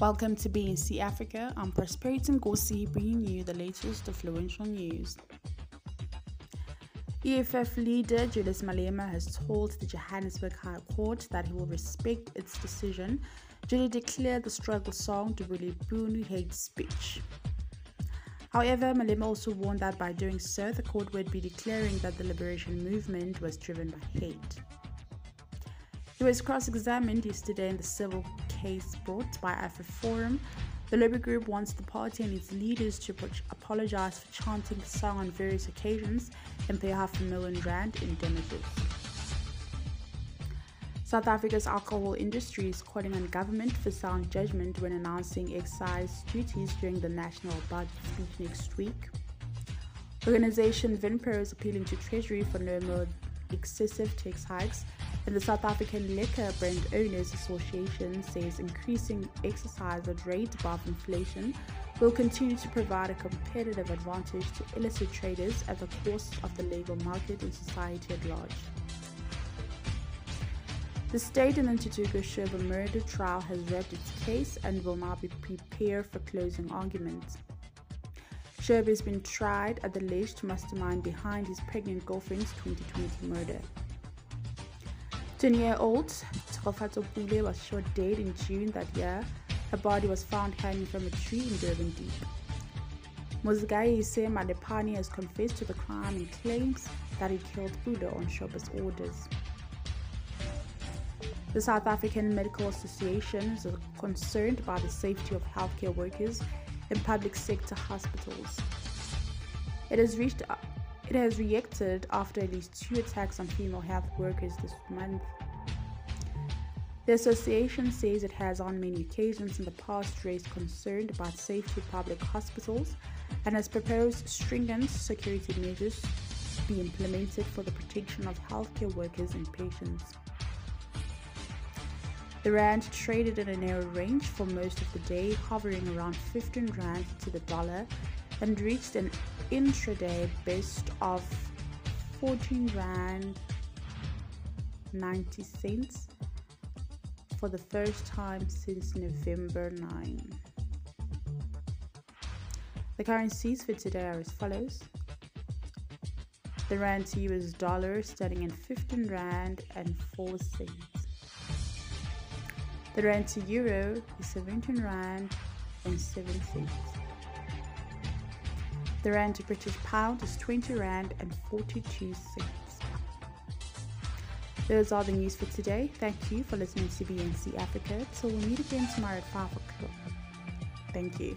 Welcome to BNC Africa. I'm Prosperity Nkosi, bringing you the latest influential news. EFF leader Julius Malema has told the Johannesburg High Court that he will respect its decision to declare the struggle song to really Bunu hate speech. However, Malema also warned that by doing so, the court would be declaring that the liberation movement was driven by hate. He was cross examined yesterday in the civil case brought by AfriForum. The Labour Group wants the party and its leaders to apologise for chanting the song on various occasions and pay half a million rand in damages. South Africa's alcohol industry is calling on government for sound judgment when announcing excise duties during the national budget speech next week. Organization Vinpro is appealing to Treasury for no more excessive tax hikes and the South African Liquor Brand Owners Association says increasing excise at rate above inflation will continue to provide a competitive advantage to illicit traders at the cost of the legal market and society at large. The state in the Shoba murder trial has wrapped its case and will now be prepared for closing arguments. Shoba has been tried at the alleged mastermind behind his pregnant girlfriend's 2020 murder. 20-year-old Tshegofatso Pule was shot dead in June that year. Her body was found hanging from a tree in Durban Deep. Muzikayise Malephane has confessed to the crime and claims that he killed Pule on Shoba's orders. The South African Medical Association is concerned about the safety of healthcare workers in public sector hospitals. It has reached it has reacted after at least two attacks on female health workers this month. The association says it has on many occasions in the past raised concern about safety of public hospitals and has proposed stringent security measures to be implemented for the protection of healthcare workers and patients. The rand traded in a narrow range for most of the day, hovering around 15 rand to the dollar and reached an intraday best of 14 rand 90 cents for the first time since November 9. The currencies for today are as follows. The rand to US dollar standing at 15 rand and 4 cents. The rand to euro is 17 rand and 7 cents. The rand to British pound is 20 rand and 42 cents. Those are the news for today. Thank you for listening to BNC Africa. So we'll meet again tomorrow at 5 o'clock. Thank you.